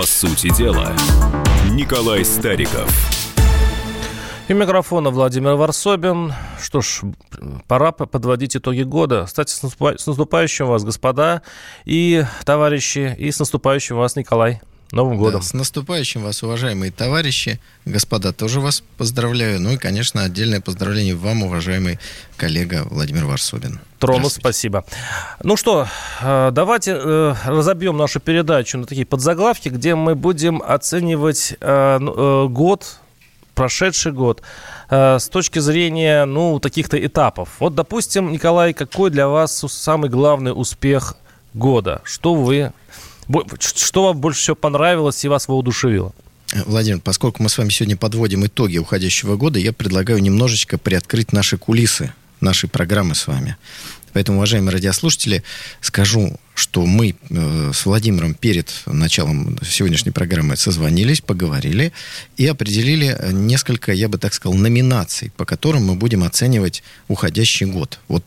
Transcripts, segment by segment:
По сути дела, Николай Стариков. И микрофона Владимир Варсобин. Что ж, пора подводить итоги года. Кстати, с наступающим вас, господа и товарищи, и с наступающим вас, Николай. Новым годом. Да, с наступающим вас, уважаемые товарищи. Господа, тоже вас поздравляю. Ну и, конечно, отдельное поздравление вам, уважаемый коллега Владимир Варсобин. Трону спасибо. Ну что, э, давайте э, разобьем нашу передачу на такие подзаглавки, где мы будем оценивать э, ну, год, прошедший год, с точки зрения, ну, таких-то этапов. Вот, допустим, Николай, какой для вас самый главный успех года? Что вы что вам больше всего понравилось и вас воодушевило? Владимир, поскольку мы с вами сегодня подводим итоги уходящего года, я предлагаю немножечко приоткрыть наши кулисы нашей программы с вами. Поэтому, уважаемые радиослушатели, скажу, что мы э, с Владимиром перед началом сегодняшней программы созвонились, поговорили и определили несколько, я бы так сказал, номинаций, по которым мы будем оценивать уходящий год. Вот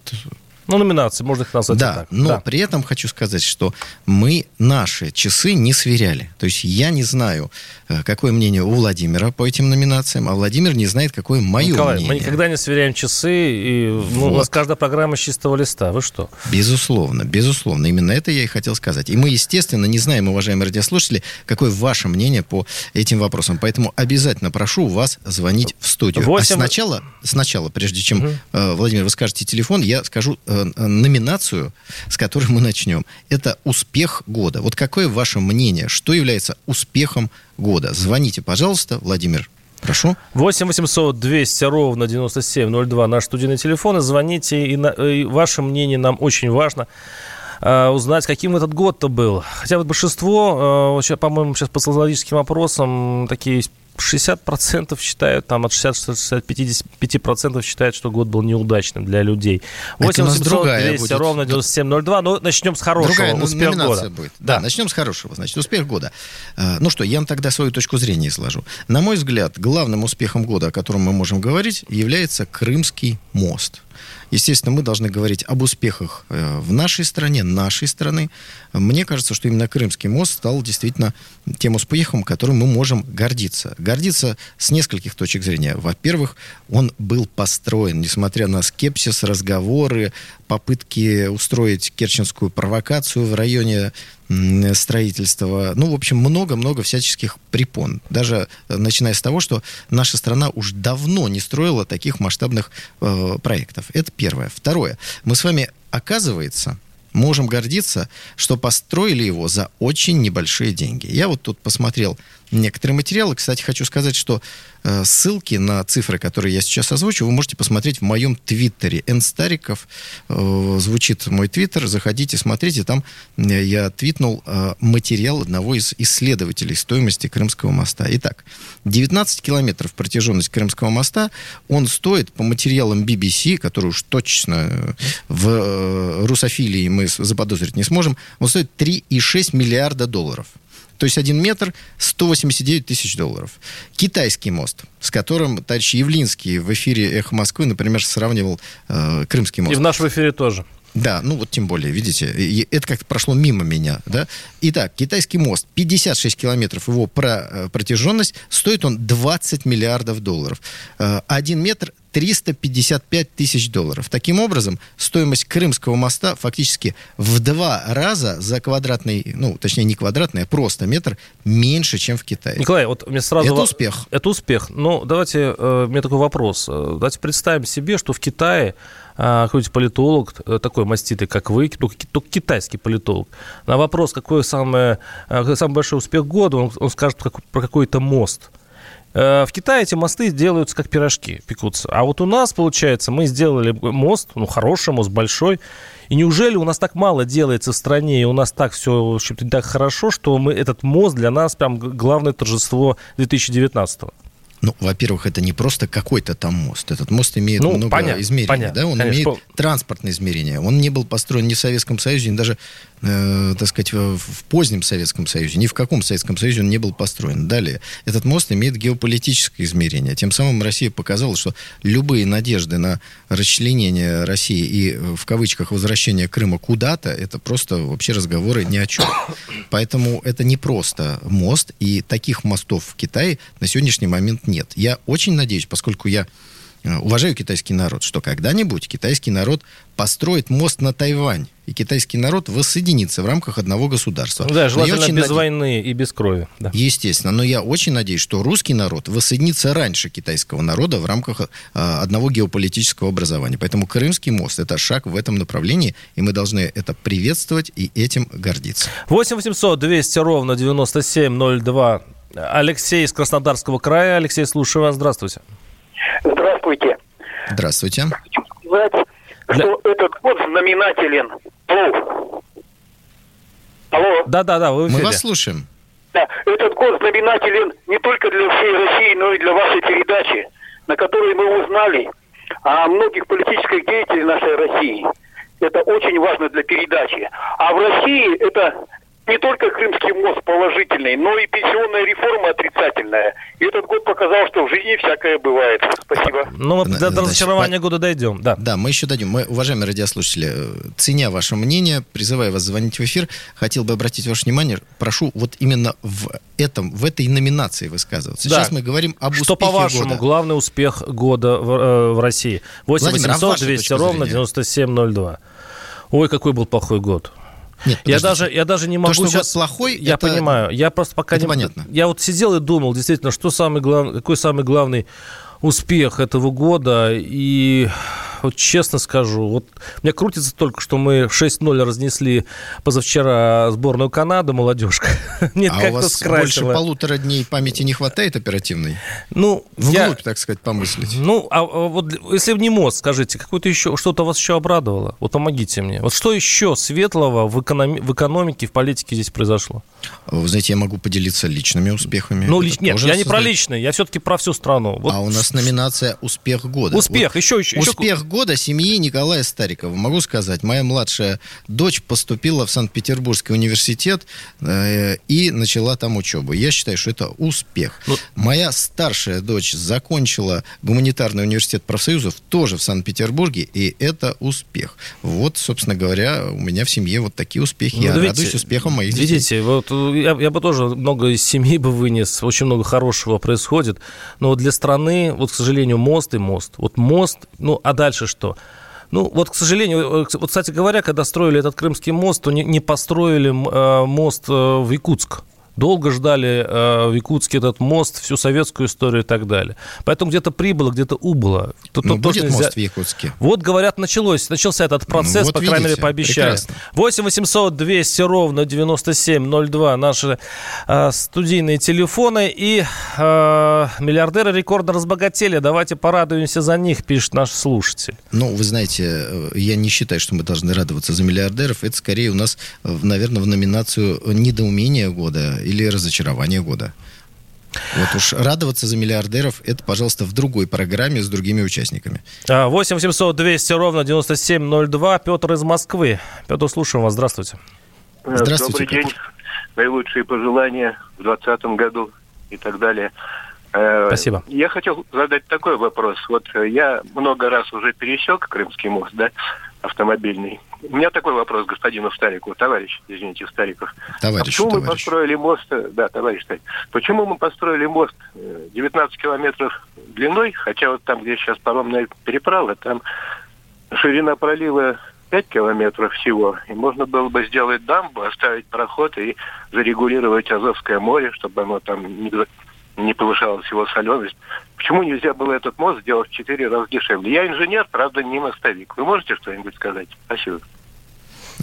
ну, номинации, можно их назвать да, так. Но да, но при этом хочу сказать, что мы наши часы не сверяли. То есть я не знаю, э, какое мнение у Владимира по этим номинациям, а Владимир не знает, какое мое Николай, мнение. мы никогда не сверяем часы, и ну, вот. у нас каждая программа с чистого листа. Вы что? Безусловно, безусловно. Именно это я и хотел сказать. И мы, естественно, не знаем, уважаемые радиослушатели, какое ваше мнение по этим вопросам. Поэтому обязательно прошу вас звонить в студию. 8... А сначала, сначала, прежде чем, угу. Владимир, вы скажете телефон, я скажу Э, номинацию, с которой мы начнем. Это успех года. Вот какое ваше мнение? Что является успехом года? Звоните, пожалуйста, Владимир. Прошу. 8 800 200 ровно 9702 наш студийный телефон. И звоните, и, на, и ваше мнение нам очень важно э, узнать, каким этот год-то был. Хотя вот большинство, э, по-моему, сейчас по социологическим опросам такие 60% считают, там от 60-55% считают, что год был неудачным для людей. 8 800 200 будет. ровно 9702. Ну, начнем с хорошего. Другая успех года. Будет. Да. да, начнем с хорошего. Значит, успех года. Э, ну что, я вам тогда свою точку зрения изложу. На мой взгляд, главным успехом года, о котором мы можем говорить, является Крымский мост. Естественно, мы должны говорить об успехах э, в нашей стране, нашей страны. Мне кажется, что именно Крымский мост стал действительно тем успехом, которым мы можем гордиться. Гордиться с нескольких точек зрения. Во-первых, он был построен, несмотря на скепсис, разговоры, попытки устроить керченскую провокацию в районе строительства. Ну, в общем, много-много всяческих препон. Даже э, начиная с того, что наша страна уж давно не строила таких масштабных э, проектов. Это первое. Второе. Мы с вами, оказывается, можем гордиться, что построили его за очень небольшие деньги. Я вот тут посмотрел некоторые материалы. Кстати, хочу сказать, что ссылки на цифры, которые я сейчас озвучу, вы можете посмотреть в моем твиттере. Нстариков э, звучит мой твиттер. Заходите, смотрите. Там э, я твитнул э, материал одного из исследователей стоимости Крымского моста. Итак, 19 километров протяженность Крымского моста. Он стоит по материалам BBC, который уж точно э, в э, русофилии мы заподозрить не сможем, он стоит 3,6 миллиарда долларов. То есть один метр 189 тысяч долларов. Китайский мост, с которым товарищ Явлинский в эфире «Эхо Москвы», например, сравнивал э, Крымский мост. И в нашем эфире тоже. Да, ну вот тем более, видите, это как-то прошло мимо меня, да. Итак, китайский мост, 56 километров его про, э, протяженность, стоит он 20 миллиардов долларов. Э, один метр 355 тысяч долларов. Таким образом, стоимость Крымского моста фактически в два раза за квадратный, ну, точнее, не квадратный, а просто метр меньше, чем в Китае. Николай, вот мне сразу... Это успех. Это успех. Ну, давайте, э, у меня такой вопрос. Э, давайте представим себе, что в Китае какой-нибудь политолог, такой маститый, как вы, только, китайский политолог, на вопрос, какой самый, самый большой успех года, он, он скажет про какой-то мост – Э, в Китае эти мосты делаются как пирожки, пекутся. А вот у нас, получается, мы сделали мост, ну, хороший мост, большой. И неужели у нас так мало делается в стране, и у нас так все, в общем-то, так хорошо, что мы, этот мост для нас прям главное торжество 2019 -го? Ну, во-первых, это не просто какой-то там мост. Этот мост имеет ну, много понятно, измерений. Понятно, да? Он конечно, имеет транспортные измерения. Он не был построен ни в Советском Союзе, ни даже, э, так сказать, в, в позднем Советском Союзе. Ни в каком Советском Союзе он не был построен. Далее, этот мост имеет геополитическое измерение. Тем самым Россия показала, что любые надежды на расчленение России и, э, в кавычках, возвращение Крыма куда-то, это просто вообще разговоры ни о чем. Поэтому это не просто мост, и таких мостов в Китае на сегодняшний момент нет. Я очень надеюсь, поскольку я э, уважаю китайский народ, что когда-нибудь китайский народ построит мост на Тайвань, и китайский народ воссоединится в рамках одного государства. Ну да, желательно без наде... войны и без крови. Да. Естественно, но я очень надеюсь, что русский народ воссоединится раньше китайского народа в рамках э, одного геополитического образования. Поэтому Крымский мост – это шаг в этом направлении, и мы должны это приветствовать и этим гордиться. 8 800 200 ровно 9702 Алексей из Краснодарского края. Алексей, слушаю вас. Здравствуйте. Здравствуйте. Здравствуйте. Хочу сказать, что Для... этот год знаменателен. Алло. Алло. Да-да-да, вы Мы вас слушаем. Да, этот год знаменателен не только для всей России, но и для вашей передачи, на которой мы узнали о многих политических деятелях нашей России. Это очень важно для передачи. А в России это не только Крымский мост положительный, но и пенсионная реформа отрицательная. И этот год показал, что в жизни всякое бывает. Спасибо. Ну вот до, до разочарования года дойдем. Да. да, мы еще дойдем. Мы, уважаемые радиослушатели, э, ценя ваше мнение, призываю вас звонить в эфир, хотел бы обратить ваше внимание, прошу вот именно в этом, в этой номинации высказываться. Да. Сейчас мы говорим об что, успехе Что, по-вашему, главный успех года в, э, в России? 8 800 200 ровно 9702. Ой, какой был плохой год. Нет, я даже, я даже не могу То, что сейчас... плохой, я это... понимаю. Я просто пока это не... понятно. Я вот сидел и думал, действительно, что самый глав... какой самый главный успех этого года. И вот честно скажу, вот мне крутится только, что мы 6-0 разнесли позавчера сборную Канады, молодежка. Нет, а у вас скрасило. больше полутора дней памяти не хватает оперативной? Ну, Вглубь, я... так сказать, помыслить. Ну, а, а вот если не мост, скажите, какое-то еще, что-то вас еще обрадовало? Вот помогите мне. Вот что еще светлого в, экономи... в экономике, в политике здесь произошло? Вы знаете, я могу поделиться личными успехами. Ну, лич... нет, я создает... не про личные, я все-таки про всю страну. Вот. А у нас номинация «Успех года». Успех, вот еще, еще. Успех года семьи Николая Старикова. Могу сказать, моя младшая дочь поступила в Санкт-Петербургский университет э, и начала там учебу. Я считаю, что это успех. Ну... Моя старшая дочь закончила гуманитарный университет профсоюзов тоже в Санкт-Петербурге, и это успех. Вот, собственно говоря, у меня в семье вот такие успехи. Ну, я видите, радуюсь успехам моих детей. Видите, вот я, я бы тоже много из семьи бы вынес, очень много хорошего происходит, но для страны, вот, к сожалению, мост и мост. Вот мост, ну, а дальше что? Ну, вот, к сожалению, вот, кстати говоря, когда строили этот Крымский мост, то не, не построили э, мост э, в Якутск долго ждали э, в Якутске этот мост, всю советскую историю и так далее. Поэтому где-то прибыло, где-то убыло. Тут, ну, будет нельзя... мост в Якутске? Вот, говорят, началось, начался этот процесс, ну, вот по видите, крайней мере, пообещали. Прекрасно. 8 800 200 ровно 9702 наши э, студийные телефоны. И э, миллиардеры рекордно разбогатели. Давайте порадуемся за них, пишет наш слушатель. Ну, вы знаете, э, я не считаю, что мы должны радоваться за миллиардеров. Это скорее у нас, э, наверное, в номинацию недоумения года или разочарование года. Вот уж радоваться за миллиардеров, это, пожалуйста, в другой программе с другими участниками. 8 700 200 ровно 9702. Петр из Москвы. Петр, слушаем вас. Здравствуйте. Здравствуйте. Добрый день. Наилучшие пожелания в 2020 году и так далее. Э, Спасибо. Я хотел задать такой вопрос. Вот я много раз уже пересек Крымский мост, да, автомобильный. У меня такой вопрос господину Старику, товарищ, извините, Стариков. Товарищ, а почему товарищ. мы построили мост, да, товарищ Старик, почему мы построили мост 19 э, километров длиной, хотя вот там, где сейчас паромная переправа, там ширина пролива 5 километров всего, и можно было бы сделать дамбу, оставить проход и зарегулировать Азовское море, чтобы оно там не не повышалась его соленость. Почему нельзя было этот мост сделать в четыре раза дешевле? Я инженер, правда, не мостовик. Вы можете что-нибудь сказать? Спасибо.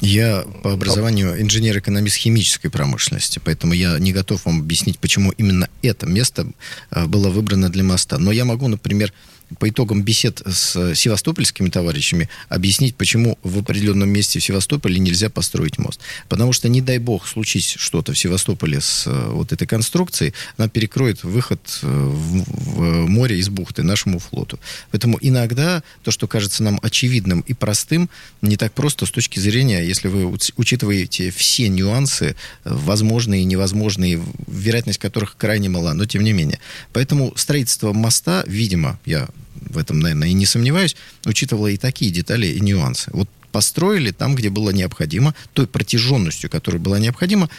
Я по образованию инженер-экономист химической промышленности, поэтому я не готов вам объяснить, почему именно это место э, было выбрано для моста. Но я могу, например, по итогам бесед с севастопольскими товарищами объяснить, почему в определенном месте в Севастополе нельзя построить мост. Потому что, не дай бог, случись что-то в Севастополе с э, вот этой конструкцией, она перекроет выход э, в, в море из бухты нашему флоту. Поэтому иногда то, что кажется нам очевидным и простым, не так просто с точки зрения, если вы учитываете все нюансы, возможные и невозможные, вероятность которых крайне мала, но тем не менее. Поэтому строительство моста, видимо, я в этом, наверное, и не сомневаюсь, учитывало и такие детали и нюансы. Вот построили там, где было необходимо, той протяженностью, которая была необходима,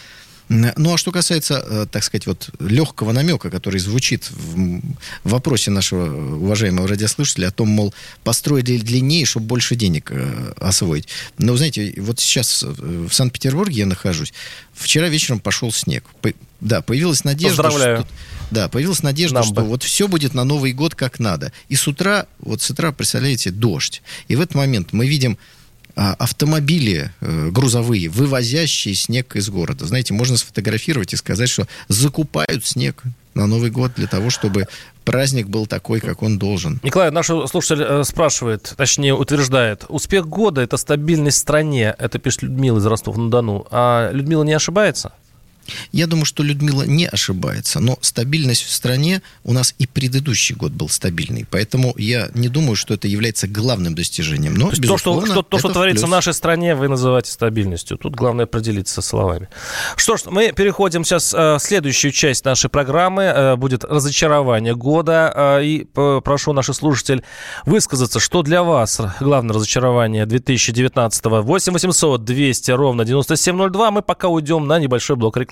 ну, а что касается, э, так сказать, вот легкого намека, который звучит в вопросе нашего уважаемого радиослушателя о том, мол, построили длиннее, чтобы больше денег э, освоить. Но, знаете, вот сейчас в Санкт-Петербурге я нахожусь. Вчера вечером пошел снег. Да, появилась надежда, Поздравляю. что... Да, появилась надежда, Нам что бы. вот все будет на Новый год как надо. И с утра, вот с утра, представляете, дождь. И в этот момент мы видим автомобили э, грузовые, вывозящие снег из города. Знаете, можно сфотографировать и сказать, что закупают снег на Новый год для того, чтобы праздник был такой, как он должен. Николай, наш слушатель э, спрашивает, точнее утверждает, успех года – это стабильность в стране. Это пишет Людмила из Ростова-на-Дону. А Людмила не ошибается? Я думаю, что Людмила не ошибается, но стабильность в стране у нас и предыдущий год был стабильный, поэтому я не думаю, что это является главным достижением. Но, то, что, что, то, что творится в плюс. нашей стране, вы называете стабильностью. Тут главное определиться со словами. Что ж, мы переходим сейчас э, в следующую часть нашей программы. Э, будет разочарование года. Э, и прошу наших слушателей высказаться, что для вас главное разочарование 2019-го. 8 800 200 ровно 9702. Мы пока уйдем на небольшой блок рекламы.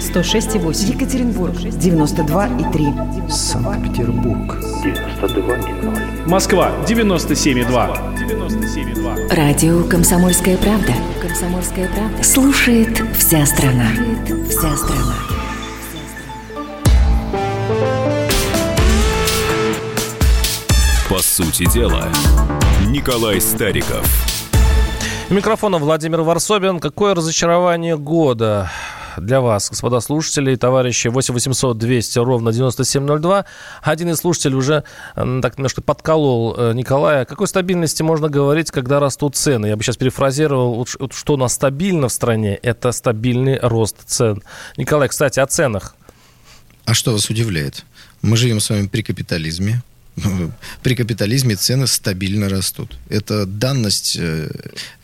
106,8. Екатеринбург 92,3. Санкт-Петербург. 92,0. Москва 97,2. 97,2. Радио «Комсомольская правда». «Комсомольская правда». Слушает вся страна. Вся страна. По сути дела, Николай Стариков. Микрофона Владимир Варсобин. Какое разочарование года для вас, господа слушатели и товарищи. 8 800 200 ровно 9702. Один из слушателей уже так немножко подколол э, Николая. О какой стабильности можно говорить, когда растут цены? Я бы сейчас перефразировал, что у нас стабильно в стране, это стабильный рост цен. Николай, кстати, о ценах. А что вас удивляет? Мы живем с вами при капитализме. При капитализме цены стабильно растут. Это данность, э,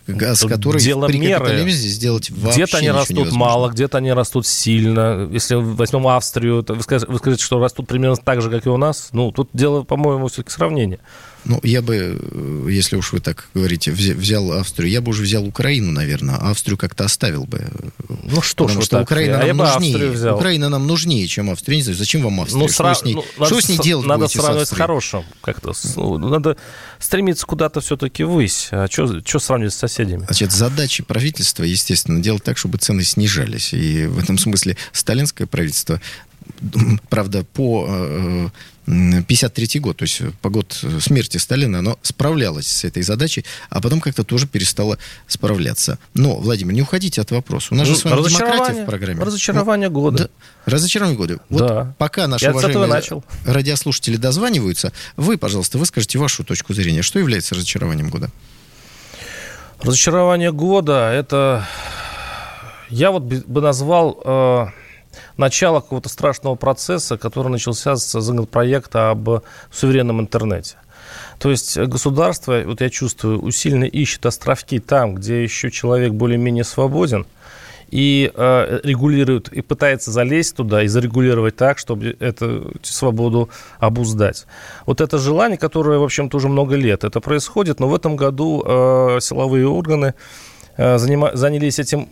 с Тут которой дело при капитализме сделать вообще Где-то они растут невозможно. мало, где-то они растут сильно. Если возьмем Австрию, то вы скажете, вы скажете, что растут примерно так же, как и у нас. Ну, тут дело, по-моему, все-таки сравнение. Ну, я бы, э, если уж вы так говорите, взя- взял Австрию, я бы уже взял Украину, наверное, а Австрию как-то оставил бы. Ну что ж, Потому вы что так, Украина а нам нужнее. Взял. Украина нам нужнее, чем Австрия. Не знаю, зачем вам Австрия? Ну, что, сра- вы с ней, ну, что вы с ней с- делать Надо с сравнивать с Австрией? хорошим. Как-то. с- ну, надо стремиться куда-то все-таки ввысь. А что сравнивать с соседями? Значит, задача правительства, естественно, делать так, чтобы цены снижались. И в этом смысле сталинское правительство, правда, по э, м, 53 год, то есть по год смерти Сталина, оно справлялось с этой задачей, а потом как-то тоже перестало справляться. Но, Владимир, не уходите от вопроса. У нас же Ну, с вами демократия в программе. разочарование Ну, года. да, разочарование года. Вот Да. пока наши Я уважаемые начал. радиослушатели дозваниваются, вы, пожалуйста, выскажите вашу точку зрения. Что является разочарованием года? Разочарование года – это... Я вот бы назвал э, начало какого-то страшного процесса, который начался с законопроекта об суверенном интернете. То есть государство, вот я чувствую, усиленно ищет островки там, где еще человек более-менее свободен, и э, регулирует, и пытается залезть туда и зарегулировать так, чтобы эту свободу обуздать. Вот это желание, которое, в общем-то, уже много лет это происходит, но в этом году э, силовые органы занялись этим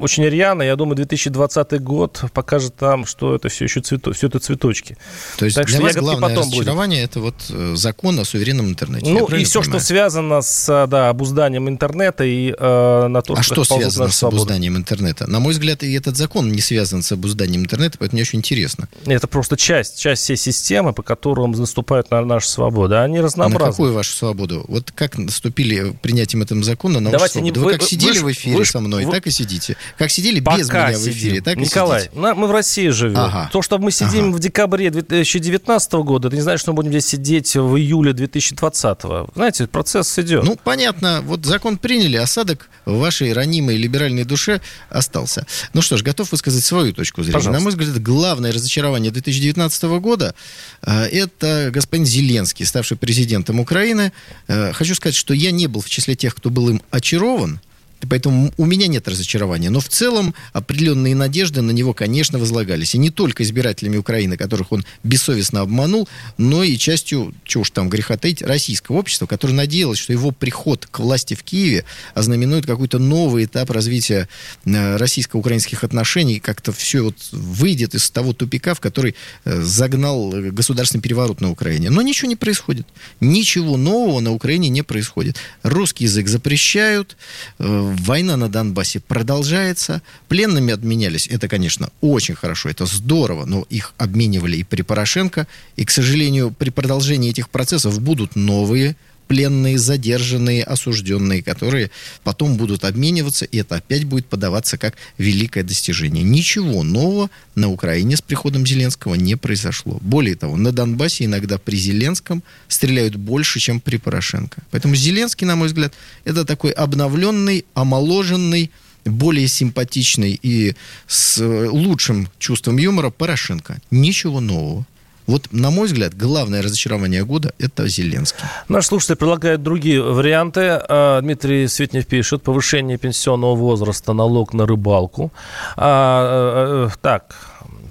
очень рьяно. Я думаю, 2020 год покажет там, что это все еще цвето- все это цветочки. То есть Так для что вас главное потом будет. разочарование это вот э, закон о суверенном интернете. Ну, и все, понимаю? что связано с а, да, обузданием интернета и э, на то, А что ползут связано с обузданием интернета? На мой взгляд, и этот закон не связан с обузданием интернета, поэтому мне очень интересно. Это просто часть, часть всей системы, по которым наступают на наши свободы. Они А на разнообразны. какую вашу свободу? Вот как наступили принятием этого закона на Давайте вашу не- свободу? Вы, вы- как сидели вы в эфире вы со мной, вы- так и сидите. Как сидели без меня в сидим. эфире, так и Николай, сидите. на- мы в России живем. Ага. То, что мы сидим Ага. в декабре 2019 года, это не значит, что мы будем здесь сидеть в июле 2020. Знаете, процесс идет. Ну, понятно, вот закон приняли, осадок в вашей ранимой либеральной душе остался. Ну что ж, готов высказать свою точку зрения. Пожалуйста. На мой взгляд, главное разочарование 2019 года э, это господин Зеленский, ставший президентом Украины. Э, хочу сказать, что я не был в числе тех, кто был им очарован. Поэтому у меня нет разочарования. Но в целом определенные надежды на него, конечно, возлагались. И не только избирателями Украины, которых он бессовестно обманул, но и частью, чего уж там греха таить, российского общества, которое надеялось, что его приход к власти в Киеве ознаменует какой-то новый этап развития э, российско-украинских отношений, как-то все вот выйдет из того тупика, в который э, загнал э, государственный переворот на Украине. Но ничего не происходит. Ничего нового на Украине не происходит. Русский язык запрещают, война на Донбассе продолжается, пленными обменялись. Это, конечно, очень хорошо, это здорово, но их обменивали и при Порошенко. И, к сожалению, при продолжении этих процессов будут новые пленные, задержанные, осужденные, которые потом будут обмениваться, и это опять будет подаваться как великое достижение. Ничего нового на Украине с приходом Зеленского не произошло. Более того, на Донбассе иногда при Зеленском стреляют больше, чем при Порошенко. Поэтому Зеленский, на мой взгляд, это такой обновленный, омоложенный, более симпатичный и с э, лучшим чувством юмора Порошенко. Ничего нового. Вот, на мой взгляд, главное разочарование года – это Зеленский. Наш слушатель предлагает другие варианты. А, Дмитрий Светнев пишет. Повышение пенсионного возраста, налог на рыбалку. А, э, э, так,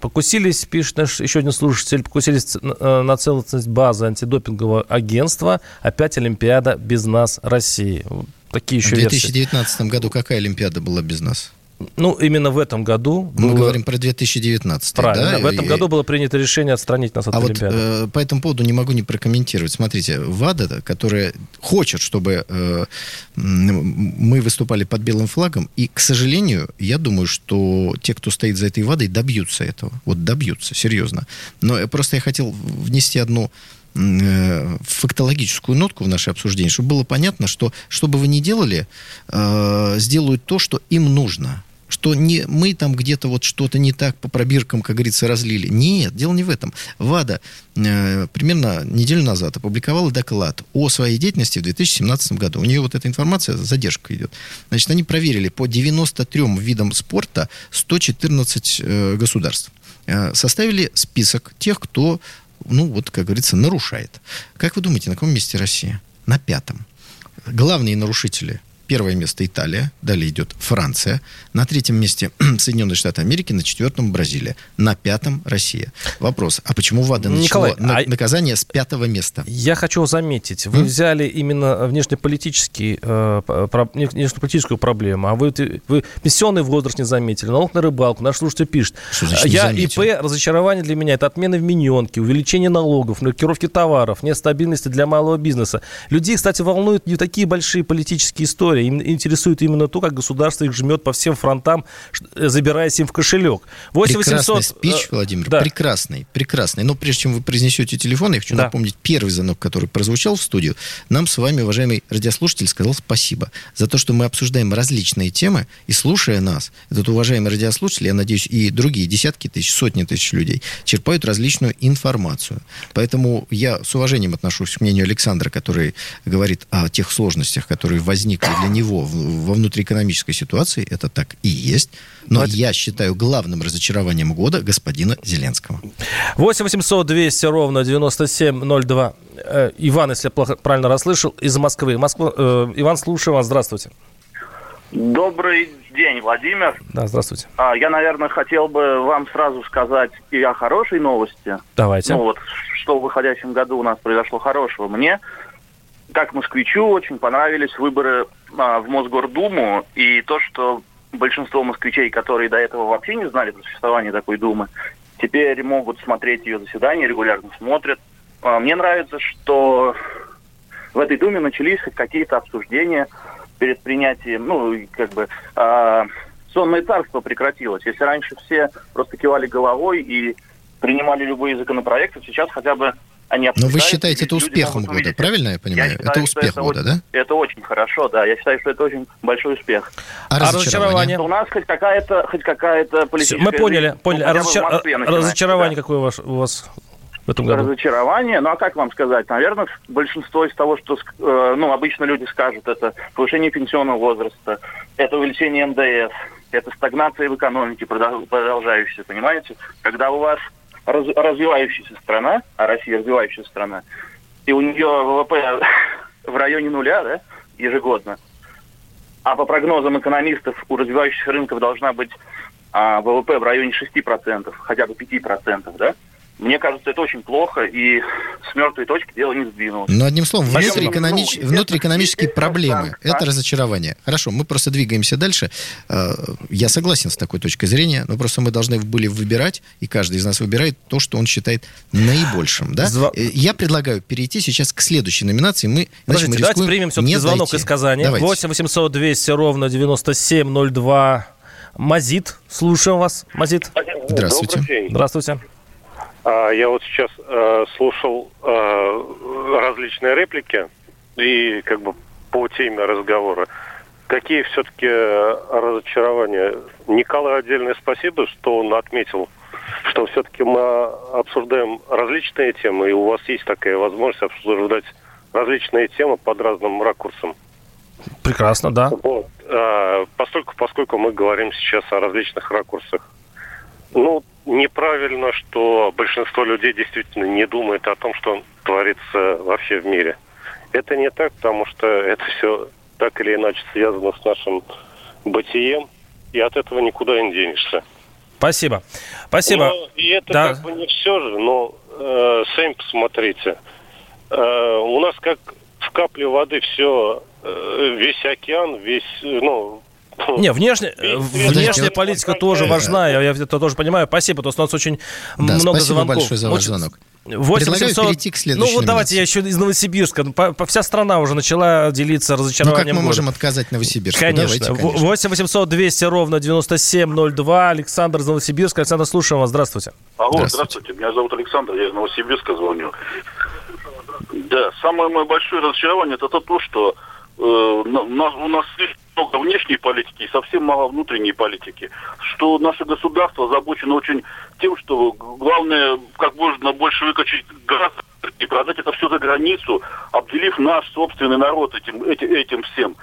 Покусились, пишет наш еще один слушатель, покусились э, на целостность базы антидопингового агентства. Опять Олимпиада без нас России. Вот Такие еще В версии. 2019 году какая Олимпиада была без нас? Ну, именно в этом году... Мы было- говорим про 2019. Правильно. да? В этом И- году было принято решение отстранить нас от А вот Олимпиады. э, по этому поводу не могу не прокомментировать. Смотрите, ВАДА, которая хочет, чтобы э, мы выступали под белым флагом, и, к сожалению, я думаю, что те, кто стоит за этой ВАДой, добьются этого. Вот добьются, серьезно. Но просто я хотел внести одну э, фактологическую нотку в наше обсуждение, чтобы было понятно, что что бы вы ни делали, э, сделают то, что им нужно что не мы там где-то вот что-то не так по пробиркам, как говорится, разлили. Нет, дело не в этом. ВАДА э, примерно неделю назад опубликовала доклад о своей деятельности в 2017 году. У нее вот эта информация, задержка идет. Значит, они проверили по 93 видам спорта 114 э, государств. Э, составили список тех, кто, ну вот, как говорится, нарушает. Как вы думаете, на каком месте Россия? На пятом. Главные нарушители Первое место Италия, далее идет Франция, на третьем месте Соединенные Штаты Америки, на четвертом Бразилия, на пятом Россия. Вопрос, а почему ВАДА начало Николай, на- а- наказание с пятого места? Я хочу заметить, вы М? взяли именно внешнеполитический, э, про- внешнеполитическую проблему, а вы, вы пенсионный возраст не заметили, налог на рыбалку, наш слушатель пишет. Что значит не я заметил? ИП, разочарование для меня, это отмена вмененки, увеличение налогов, маркировки товаров, нет стабильности для малого бизнеса. Людей, кстати, волнуют не такие большие политические истории, им интересует именно то, как государство их жмет по всем фронтам, э, забираясь им в кошелек. 8 Прекрасный 800, спич, э, Владимир, да. прекрасный, прекрасный. Но прежде чем вы произнесете телефон, я хочу Да. напомнить первый звонок, который прозвучал в студию. Нам с вами, уважаемый радиослушатель, сказал спасибо за то, что мы обсуждаем различные темы, и слушая нас, этот уважаемый радиослушатель, я надеюсь, и другие десятки тысяч, сотни тысяч людей, черпают различную информацию. Поэтому я с уважением отношусь к мнению Александра, который говорит о тех сложностях, которые возникли для него в- во внутриэкономической ситуации. Это так и есть. Но я считаю главным разочарованием года господина Зеленского. 8 800 200 ровно 9702. Э, Иван, если я плохо, правильно расслышал, из Москвы. Москва, э, Иван, слушаю вас. Здравствуйте. Добрый день, Владимир. Да, здравствуйте. А, Я, наверное, хотел бы вам сразу сказать и о хорошей новости. Давайте. Ну вот, что в выходящем году у нас произошло хорошего. Мне как москвичу очень понравились выборы а, в Мосгордуму и то, что большинство москвичей, которые до этого вообще не знали про существование такой думы, теперь могут смотреть ее заседания, регулярно смотрят. А, мне нравится, что в этой думе начались какие-то обсуждения перед принятием, ну, как бы а, сонное царство прекратилось. Если раньше все просто кивали головой и принимали любые законопроекты, сейчас хотя бы они Но вы считаете это успехом года, увидеть. правильно я понимаю? считаю, это успех года, очень- да? Это очень хорошо, да. Я считаю, что это очень большой успех. А А разочарование? у нас хоть какая-то, хоть какая-то политическая... мы поняли, жизнь, поняли. ну, А разочар- разочарование да. какое у вас, у вас в этом году? Разочарование, ну а как вам сказать? Наверное, большинство из того, что э, ну, обычно люди скажут, это повышение пенсионного возраста, это увеличение МДС, это стагнация в экономике продол- продолжающаяся, понимаете? Когда у вас раз- развивающаяся страна, а Россия развивающаяся страна, и у нее ВВП в районе нуля, да, ежегодно, а по прогнозам экономистов у развивающихся рынков должна быть а, ВВП в районе 6%, хотя бы 5%, да? Мне кажется, это очень плохо, и с мертвой точки дело не сдвинулось. Ну, одним словом, внутриэкономич- Ну, внутриэкономические проблемы это разочарование. Хорошо, мы просто двигаемся дальше. Э, Я согласен с такой точкой зрения, но просто мы должны были выбирать, и каждый из нас выбирает то, что он считает наибольшим. Да? Зва- Э, Я предлагаю перейти сейчас к следующей номинации. Мы, иначе мы Подождите, давайте примем все-таки звонок дойти. из Казани. Давайте. 8 800 200 ровно 9702. Мазит, слушаем вас. Мазит, Здравствуйте. Здравствуйте. А, Я вот сейчас э, слушал э, различные реплики и как бы по теме разговора. Какие все-таки разочарования? Николаю отдельное спасибо, что он отметил, что все-таки мы обсуждаем различные темы, и у вас есть такая возможность обсуждать различные темы под разным ракурсом. Прекрасно, да. Вот. А, Поскольку, поскольку мы говорим сейчас о различных ракурсах. Ну, неправильно, что большинство людей действительно не думает о том, что творится вообще в мире. Это не так, потому что это все так или иначе связано с нашим бытием, и от этого никуда не денешься. Спасибо. Спасибо. Ну, и это Да. как бы не все же, но э, сами посмотрите. Э, у нас как в капле воды все, весь океан, весь, э, ну... Не, внешне, э, внешняя вот- политика тоже важна, я, я это тоже понимаю. Спасибо, то у нас очень Да, много спасибо звонков. большое за ваш Очень- звонок. 8 Предлагаю 700 перейти к следующей Ну вот давайте я еще из Новосибирска. Ну, по- по- Вся страна уже начала делиться Ну, как разочарованием мы года. можем отказать Новосибирску? Конечно. Давайте, В- 8 800 200 ровно 9702. Александр из Новосибирска. Александр, слушаем вас. Здравствуйте. Алло, Здравствуйте. здравствуйте. Меня зовут Александр, я из Новосибирска звоню. Да, самое мое большое разочарование это то, что э, у нас, у нас слишком много внешней политики и совсем мало внутренней политики. Что наше государство озабочено очень тем, что главное как можно больше выкачать газ и продать это все за границу, обделив наш собственный народ этим, эти- этим всем.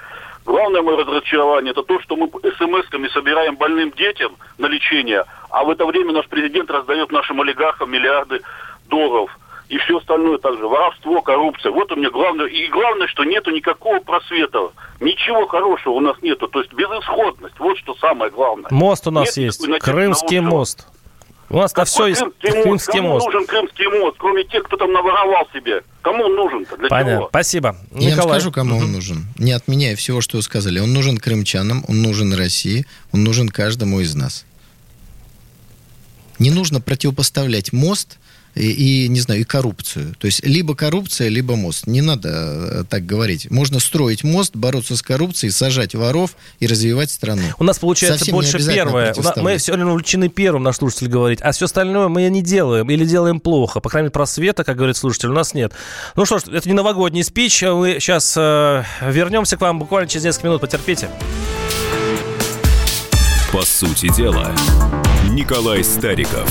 Главное мое разочарование это то, что мы смс-ками собираем больным детям на лечение, а в это время наш президент раздает нашим олигархам миллиарды долларов. И все остальное также. Воровство, коррупция. Вот у меня главное. И главное, что нету никакого просвета. Ничего хорошего у нас нету. То есть безысходность. Вот что самое главное. Мост у нас Нет есть. Крымский мост. У нас на все есть Крымский мост? Крымский Кому мост. нужен Крымский мост? Кроме тех, кто там наворовал себе. Кому он нужен-то? Для Понятно. чего? Спасибо. Я вам скажу, кому он нужен. Не отменяя всего, что вы сказали. Он нужен крымчанам, он нужен России, он нужен каждому из нас. Не нужно противопоставлять мост и, и, не знаю, и коррупцию. То есть либо коррупция, либо мост. Не надо э, так говорить. Можно строить мост, бороться с коррупцией, сажать воров и развивать страну. У нас получается Совсем больше первое. Мы все время увлечены первым, наш слушатель говорит, а все остальное мы не делаем или делаем плохо. По крайней мере, просвета, как говорит слушатель, у нас нет. Ну что ж, это не новогодний спич. Мы сейчас э, вернемся к вам буквально через несколько минут. Потерпите. По сути дела, Николай Стариков.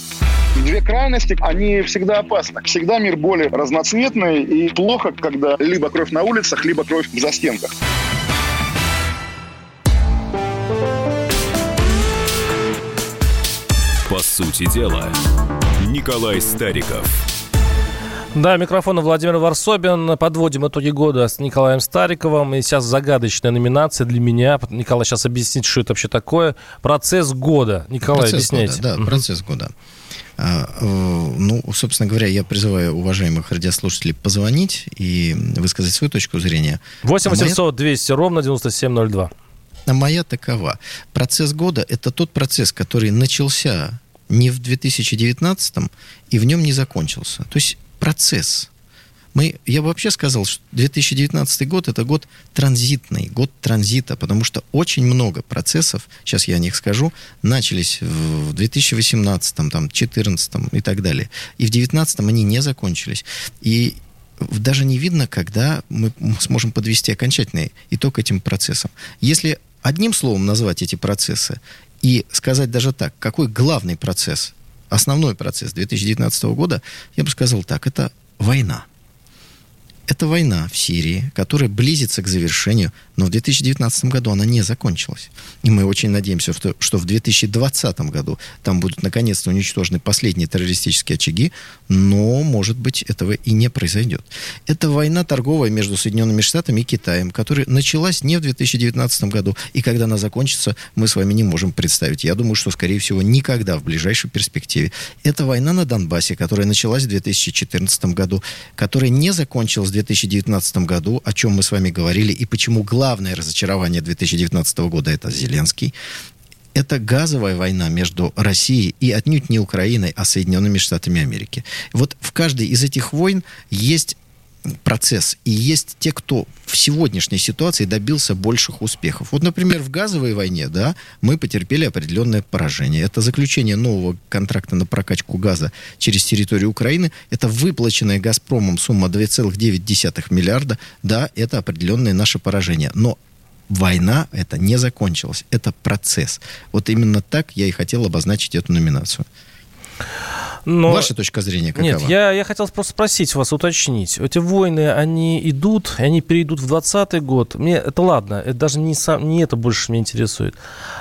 Две крайности, они всегда опасны. Всегда мир более разноцветный и плохо, когда либо кровь на улицах, либо кровь в застенках. По сути дела, Николай Стариков. Да, микрофон Владимир Варсобин. Подводим итоги года с Николаем Стариковым. И сейчас загадочная номинация для меня. Николай сейчас объяснит, что это вообще такое. Процесс года. Николай, процесс объясняйте. года, да, процесс года. А, э, ну, собственно говоря, я призываю уважаемых радиослушателей позвонить и высказать свою точку зрения. 8 А моя- 800 200 ровно 9702. А моя такова. Процесс года – это тот процесс, который начался не в 2019 и в нем не закончился. То есть процесс. Мы, я бы вообще сказал, что 2019 год – это год транзитный, год транзита, потому что очень много процессов, сейчас я о них скажу, начались в 2018, там, 2014 и так далее. И в 2019 они не закончились. И даже не видно, когда мы сможем подвести окончательный итог этим процессам. Если одним словом назвать эти процессы и сказать даже так, какой главный процесс, основной процесс 2019 года, я бы сказал так, это война. Это война в Сирии, которая близится к завершению, но в 2019 году она не закончилась. И мы очень надеемся, что в 2020 году там будут наконец-то уничтожены последние террористические очаги, но, может быть, этого и не произойдет. Это война торговая между Соединенными Штатами и Китаем, которая началась не в 2019 году, и когда она закончится, мы с вами не можем представить. Я думаю, что, скорее всего, никогда в ближайшей перспективе. Это война на Донбассе, которая началась в 2014 году, которая не закончилась в 2019 году, о чем мы с вами говорили, и почему главное разочарование 2019 года это Зеленский. Это газовая война между Россией и отнюдь не Украиной, а Соединенными Штатами Америки. Вот в каждой из этих войн есть процесс. И есть те, кто в сегодняшней ситуации добился больших успехов. Вот, например, в газовой войне, да, мы потерпели определенное поражение. Это заключение нового контракта на прокачку газа через территорию Украины. Это выплаченная «Газпромом» сумма 2,9 миллиарда. Да, это определенное наше поражение. Но война это не закончилась. Это процесс. Вот именно так я и хотел обозначить эту номинацию. Но... Ваша точка зрения какова? Нет, я, я хотел просто спросить вас, уточнить. Эти войны, они идут, они перейдут в 2020 год. Мне это ладно, это даже не, сам, не это больше меня интересует.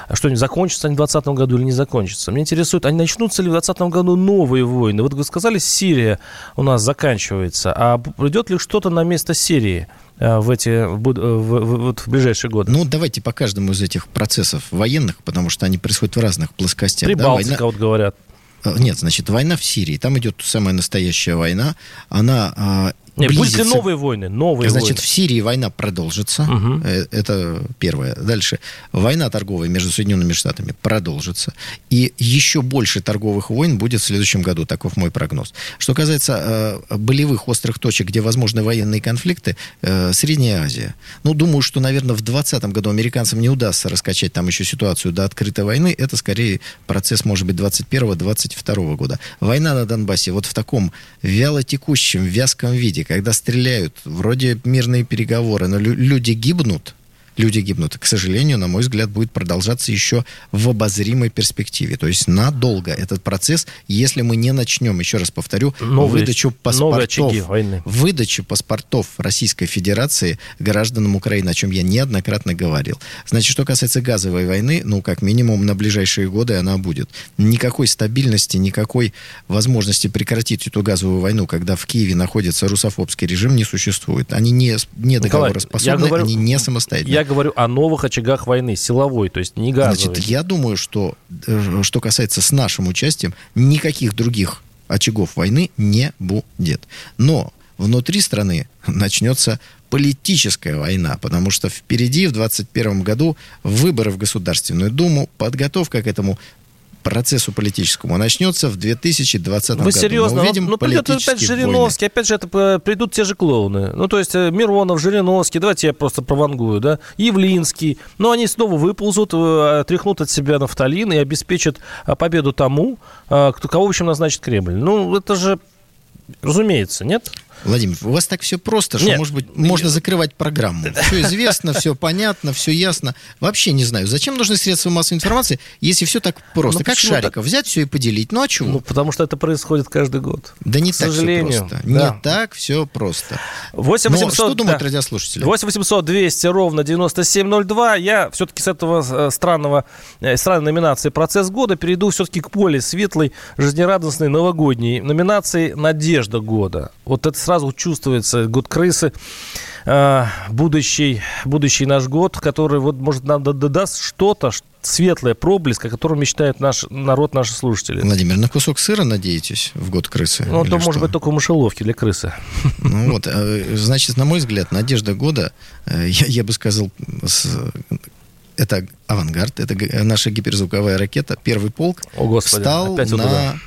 А что, они закончатся они в 2020 году или не закончатся? Мне интересует, они начнутся ли в 2020 году новые войны? Вот вы сказали, Сирия у нас заканчивается, а придет ли что-то на место Сирии? э, в эти в, буд- в, в- в ближайшие годы. Ну, давайте по каждому из этих процессов военных, потому что они происходят в разных плоскостях. да, Прибалтика, война- вот говорят. Э, Нет, значит, война в Сирии. Там идет самая настоящая война. Она а, Не, будут ли близится- новые войны? Новые Значит, войны. в Сирии война продолжится. Э, Это первое. Дальше. Война торговая между Соединенными Штатами продолжится. И еще больше торговых войн будет в следующем году. Таков мой прогноз. Что касается э, болевых острых точек, где возможны военные конфликты, э, Средняя Азия. Ну, думаю, что, наверное, в 2020 году американцам не удастся раскачать там еще ситуацию до открытой войны. Это скорее процесс, может быть, 21-22 года. Война на Донбассе вот в таком вялотекущем, вязком виде, когда стреляют, вроде мирные переговоры, но лю- люди гибнут, люди гибнут. К сожалению, на мой взгляд, будет продолжаться еще в обозримой перспективе. То есть надолго этот процесс, если мы не начнем, еще раз повторю, Новые- выдачу паспортов, войны. выдачу паспортов Российской Федерации гражданам Украины, о чем я неоднократно говорил. Значит, что касается газовой войны, ну, как минимум, на ближайшие годы она будет. Никакой стабильности, никакой возможности прекратить эту газовую войну, когда в Киеве находится русофобский режим, не существует. Они не, не Николай, договороспособны, я говорю- они не самостоятельны. Я говорю о новых очагах войны, силовой, то есть не газовой. Значит, я думаю, что э, что касается с нашим участием, никаких других очагов войны не будет. Но внутри страны начнется политическая война, потому что впереди в 2021 году выборы в Государственную Думу, подготовка к этому процессу политическому начнется в 2020 Вы году. серьезно? Мы увидим ну, придет опять Жириновский, опять же, это п- придут те же клоуны. Ну, то есть э, Миронов, Жириновский, давайте я просто провангую, да, Явлинский. Но они снова выползут, э, тряхнут от себя нафталин и обеспечат э, победу тому, э, кто, кого, в общем, назначит Кремль. Ну, это же, разумеется, нет? Владимир, у вас так все просто, что, Нет. может быть, можно закрывать программу. Все известно, все понятно, все ясно. Вообще не знаю, зачем нужны средства массовой информации, если все так просто. Ну, как Шариков, так? взять все и поделить. Ну а чего? Ну, потому что это происходит каждый год. да не к так все сожалению, просто. да. Не так все просто. 8 Но 800, что думают да. радиослушатели? 8 800 200 ровно 9702. Я все-таки с этого э, странного, э, странной номинации «Процесс года» перейду все-таки к более светлой, жизнерадостной новогодней номинации «Надежда года». Вот это сразу чувствуется год крысы, э, будущий, будущий наш год, который вот, может, нам да- да- даст что-то, светлое, проблеск, о котором мечтает наш народ, наши слушатели. Владимир, на кусок сыра надеетесь в год крысы? Ну, то, что? может быть, только в мышеловке для крысы. Ну вот, э, значит, на мой взгляд, надежда года, э, я, я бы сказал, это авангард, это наша гиперзвуковая ракета, первый полк, О, Господи, встал на...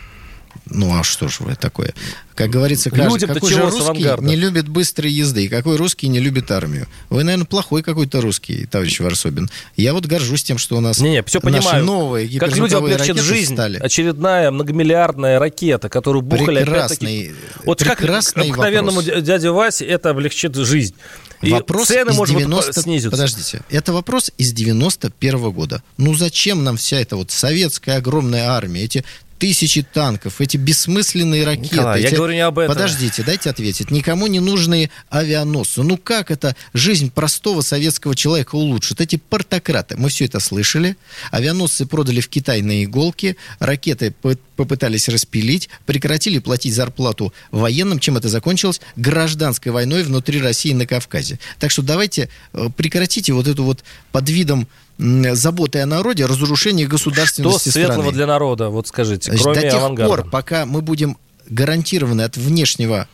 Ну, а что ж вы такое? Как говорится, каждый, какой же русский авангарда? не любит быстрой езды, и какой русский не любит армию? Вы, наверное, плохой какой-то русский, товарищ Варсобин. Я вот горжусь тем, что у нас Не-не, все наши понимаю. новые как облегчит ракеты жизнь. стали. Очередная многомиллиардная ракета, которую бухали Прекрасный. Вот как прекрасный обыкновенному вопрос. дя- дяде Васе это облегчит жизнь. И вопрос цены, из может 90... быть, снизятся. Подождите, это вопрос из 91 года. Ну зачем нам вся эта вот советская огромная армия, эти тысячи танков, эти бессмысленные ракеты. Николай, я эти- говорю не об этом. Подождите, дайте ответить. Никому не нужные авианосцы. Ну как это жизнь простого советского человека улучшит? Эти портократы. Мы все это слышали. Авианосцы продали в Китай на иголки, ракеты по- попытались распилить, прекратили платить зарплату военным. Чем это закончилось? Гражданской войной внутри России на Кавказе. Так что давайте э, прекратите вот эту вот под видом м, заботы о народе разрушение Что государственности светлого страны. для народа, вот скажите, Значит, кроме до тех авангарда? пор, пока мы будем гарантированы от внешнего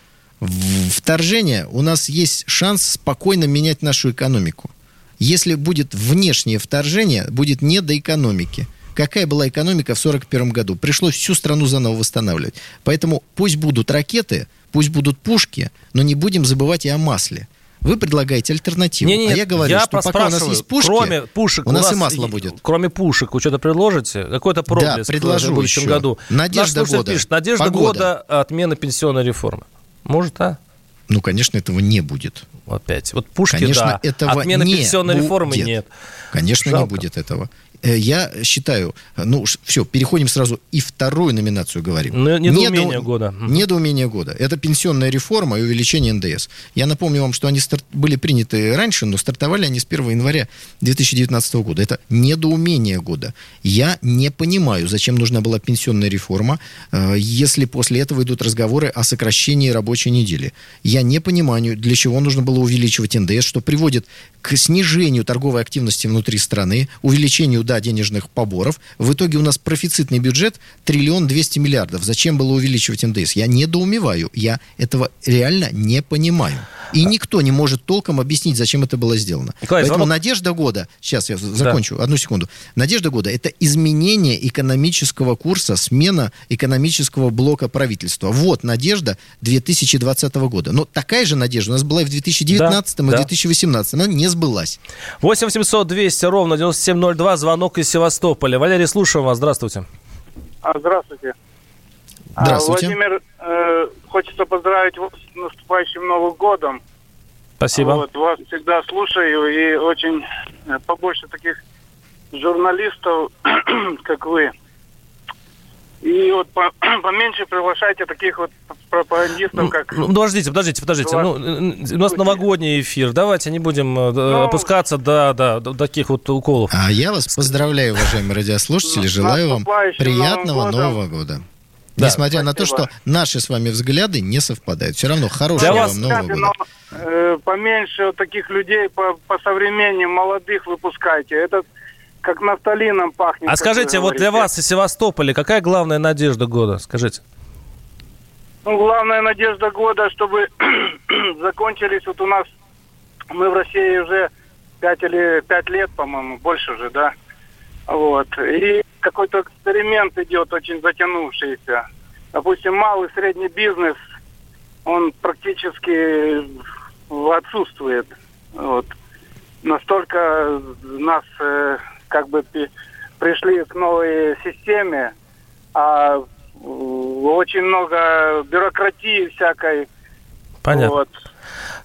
вторжения, у нас есть шанс спокойно менять нашу экономику. Если будет внешнее вторжение, будет не до экономики. Какая была экономика в 1941 году? Пришлось всю страну заново восстанавливать. Поэтому пусть будут ракеты, пусть будут пушки, но не будем забывать и о масле. Вы предлагаете альтернативу. Не-не-не, а я говорю, я что пока у нас есть пушки, кроме пушек, у нас и вас масло и- будет. Кроме пушек, вы что-то предложите? Какой-то проблеск предложу в будущем еще. году. Надежда Наш года. Пишет, Надежда Погода. года отмена пенсионной реформы. Может, а? Ну, конечно, этого не будет. Опять. Вот пушки, Конечно, да. этого Отмена не пенсионной реформы будет. нет. Конечно, Жалко. не будет этого. Э, Я считаю, ну, все, переходим сразу и вторую номинацию говорим. Ну, недоумение Недо- года. Недоумение года. Это пенсионная реформа и увеличение НДС. Я напомню вам, что они старт- были приняты раньше, но стартовали они с 1 января 2019 года. Это недоумение года. Я не понимаю, зачем нужна была пенсионная реформа, э, если после этого идут разговоры о сокращении рабочей недели. Я не понимаю, для чего нужно было увеличивать НДС, что приводит к снижению торговой активности внутри страны, увеличению, да, денежных поборов. В итоге у нас профицитный бюджет триллион двести миллиардов. Зачем было увеличивать НДС? Я недоумеваю. Я этого реально не понимаю. И никто не может толком объяснить, зачем это было сделано. Николай, Поэтому звонок- надежда года, сейчас я закончу, одну секунду. Надежда года – это изменение экономического курса, смена экономического блока правительства. Вот надежда 2020 года. Но такая же надежда у нас была и в 2019 Да, и да. 2018. Она не сбылась. 8 800 200 ровно 9702, звонок из Севастополя. Валерий, слушаем вас, здравствуйте. А, здравствуйте. А, Здравствуйте. Владимир, э, хочется поздравить вас с наступающим Новым годом. Спасибо. Вот, вас всегда слушаю и очень э, побольше таких журналистов, как вы. И вот по- поменьше приглашайте таких вот пропагандистов, как... Ну, подождите, подождите, подождите. Ну, у нас новогодний эфир. Давайте не будем э, Ну, опускаться до, до, до таких вот уколов. А я вас поздравляю, уважаемые радиослушатели. Желаю вам приятного. Нового года. Да. Несмотря на то, Спасибо. что наши с вами взгляды не совпадают. Все равно хорошего Для вас- вам Нового года. но, э, поменьше вот таких людей по, по современнее молодых выпускайте. Это как нафталином пахнет. А скажите, вот для вас из Севастополя какая главная надежда года? Скажите. Ну, главная надежда года, чтобы закончились вот у нас, мы в России уже пять или пять лет, по-моему, больше уже, да. Вот. И какой-то эксперимент идет очень затянувшийся. Допустим, малый средний бизнес, он практически отсутствует. Вот. Настолько нас э, как бы пришли к новой системе, а очень много бюрократии всякой. Понятно. Вот.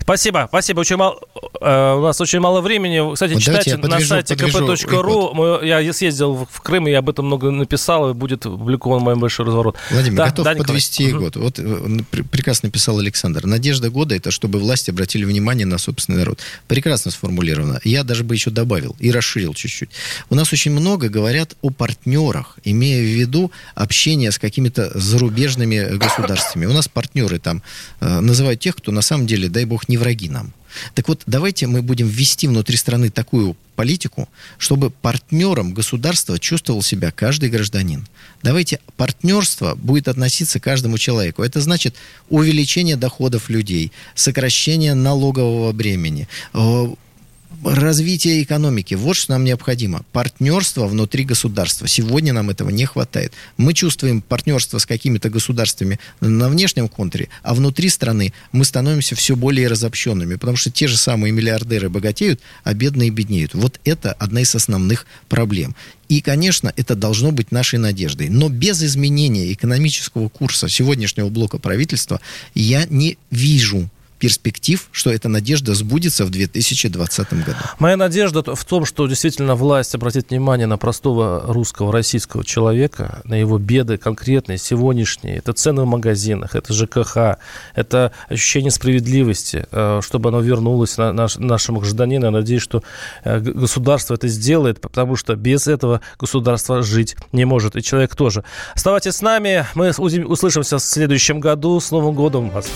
Спасибо, спасибо. Очень мало, э, у нас очень мало времени. Кстати, Вот читайте я на сайте kp.ru. Я съездил в- Крым, и об этом много написал, и будет опубликован мой большой разворот. Владимир, Да, готов да, Николай? подвести Мгм. год. Вот э, пр- прекрасно писал Александр. Надежда года – это чтобы власти обратили внимание на собственный народ. Прекрасно сформулировано. Я даже бы еще добавил и расширил чуть-чуть. У нас очень много говорят о партнерах, имея в виду общение с какими-то зарубежными государствами. У нас партнеры там э, называют тех, кто на самом деле, дай бог, не враги нам. Так вот, давайте мы будем ввести внутри страны такую политику, чтобы партнером государства чувствовал себя каждый гражданин. Давайте партнерство будет относиться к каждому человеку. Это значит увеличение доходов людей, сокращение налогового бремени, э, развитие экономики. Вот что нам необходимо. Партнерство внутри государства. Сегодня нам этого не хватает. Мы чувствуем партнерство с какими-то государствами на внешнем контуре, а внутри страны мы становимся все более разобщенными, потому что те же самые миллиардеры богатеют, а бедные беднеют. Вот это одна из основных проблем. И, конечно, это должно быть нашей надеждой. Но без изменения экономического курса сегодняшнего блока правительства я не вижу перспектив, что эта надежда сбудется в 2020 году. Моя надежда в том, что действительно власть обратит внимание на простого русского, российского человека, на его беды конкретные, сегодняшние. Это цены в магазинах, это ЖКХ, это ощущение справедливости, э, чтобы оно вернулось на наш, нашему гражданину. Я надеюсь, что э, государство это сделает, потому что без этого государство жить не может, и человек тоже. Оставайтесь с нами, мы услышимся в следующем году. С Новым годом вас!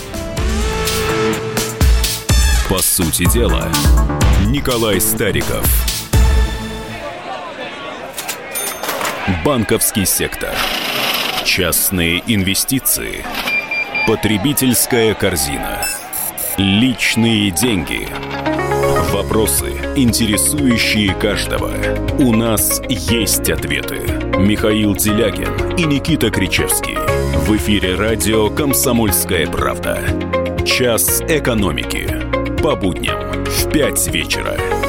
По сути дела, Николай Стариков. Банковский сектор. Частные инвестиции. Потребительская корзина. Личные деньги. Вопросы, интересующие каждого. У нас есть ответы. Михаил Делягин и Никита Кричевский. В эфире радио «Комсомольская правда». Час экономики. По будням в 5 вечера.